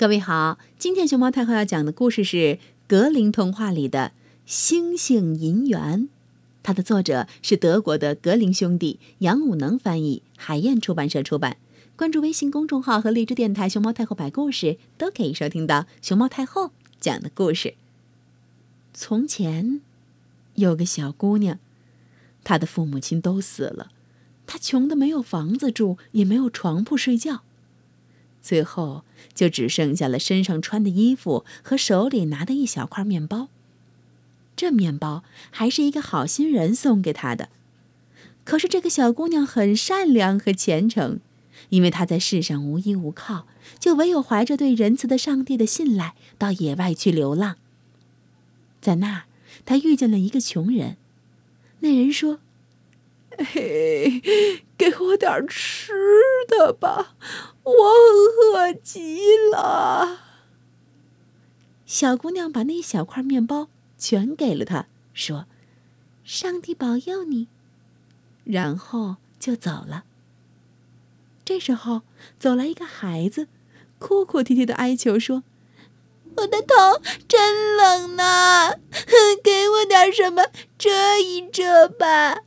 各位好，今天熊猫太后要讲的故事是《格林童话》里的《星星银元》，它的作者是德国的格林兄弟，杨武能翻译，海燕出版社出版。关注微信公众号和荔枝电台“熊猫太后摆故事”，都可以收听到熊猫太后讲的故事。从前有个小姑娘，她的父母亲都死了，她穷的没有房子住，也没有床铺睡觉。最后，就只剩下了身上穿的衣服和手里拿的一小块面包。这面包还是一个好心人送给她的。可是这个小姑娘很善良和虔诚，因为她在世上无依无靠，就唯有怀着对仁慈的上帝的信赖，到野外去流浪。在那儿，她遇见了一个穷人。那人说：“嘿，给我点吃的吧。”我饿极了。小姑娘把那一小块面包全给了他，说：“上帝保佑你。”然后就走了。这时候，走来一个孩子，哭哭啼啼的哀求说：“我的头真冷呐，给我点什么遮一遮吧。”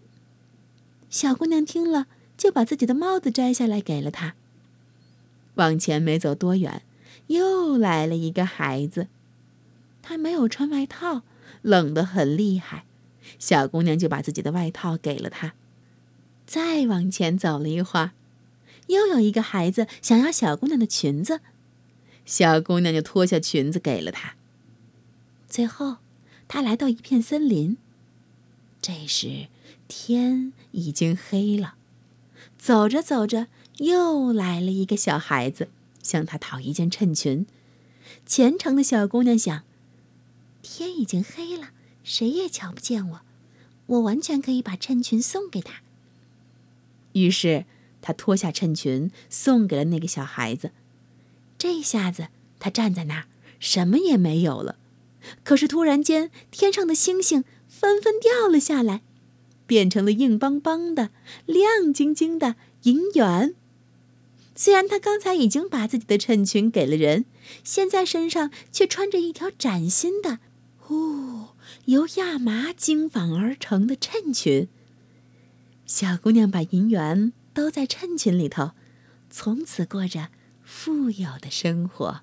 小姑娘听了，就把自己的帽子摘下来给了他。往前没走多远，又来了一个孩子。他没有穿外套，冷得很厉害。小姑娘就把自己的外套给了他。再往前走了一会儿，又有一个孩子想要小姑娘的裙子，小姑娘就脱下裙子给了他。最后，他来到一片森林。这时天已经黑了，走着走着。又来了一个小孩子，向他讨一件衬裙。虔诚的小姑娘想：天已经黑了，谁也瞧不见我，我完全可以把衬裙送给他。于是，她脱下衬裙送给了那个小孩子。这下子，他站在那儿，什么也没有了。可是，突然间，天上的星星纷纷掉了下来，变成了硬邦邦的、亮晶晶的银元。虽然他刚才已经把自己的衬裙给了人，现在身上却穿着一条崭新的、哦，由亚麻精纺而成的衬裙。小姑娘把银元都在衬裙里头，从此过着富有的生活。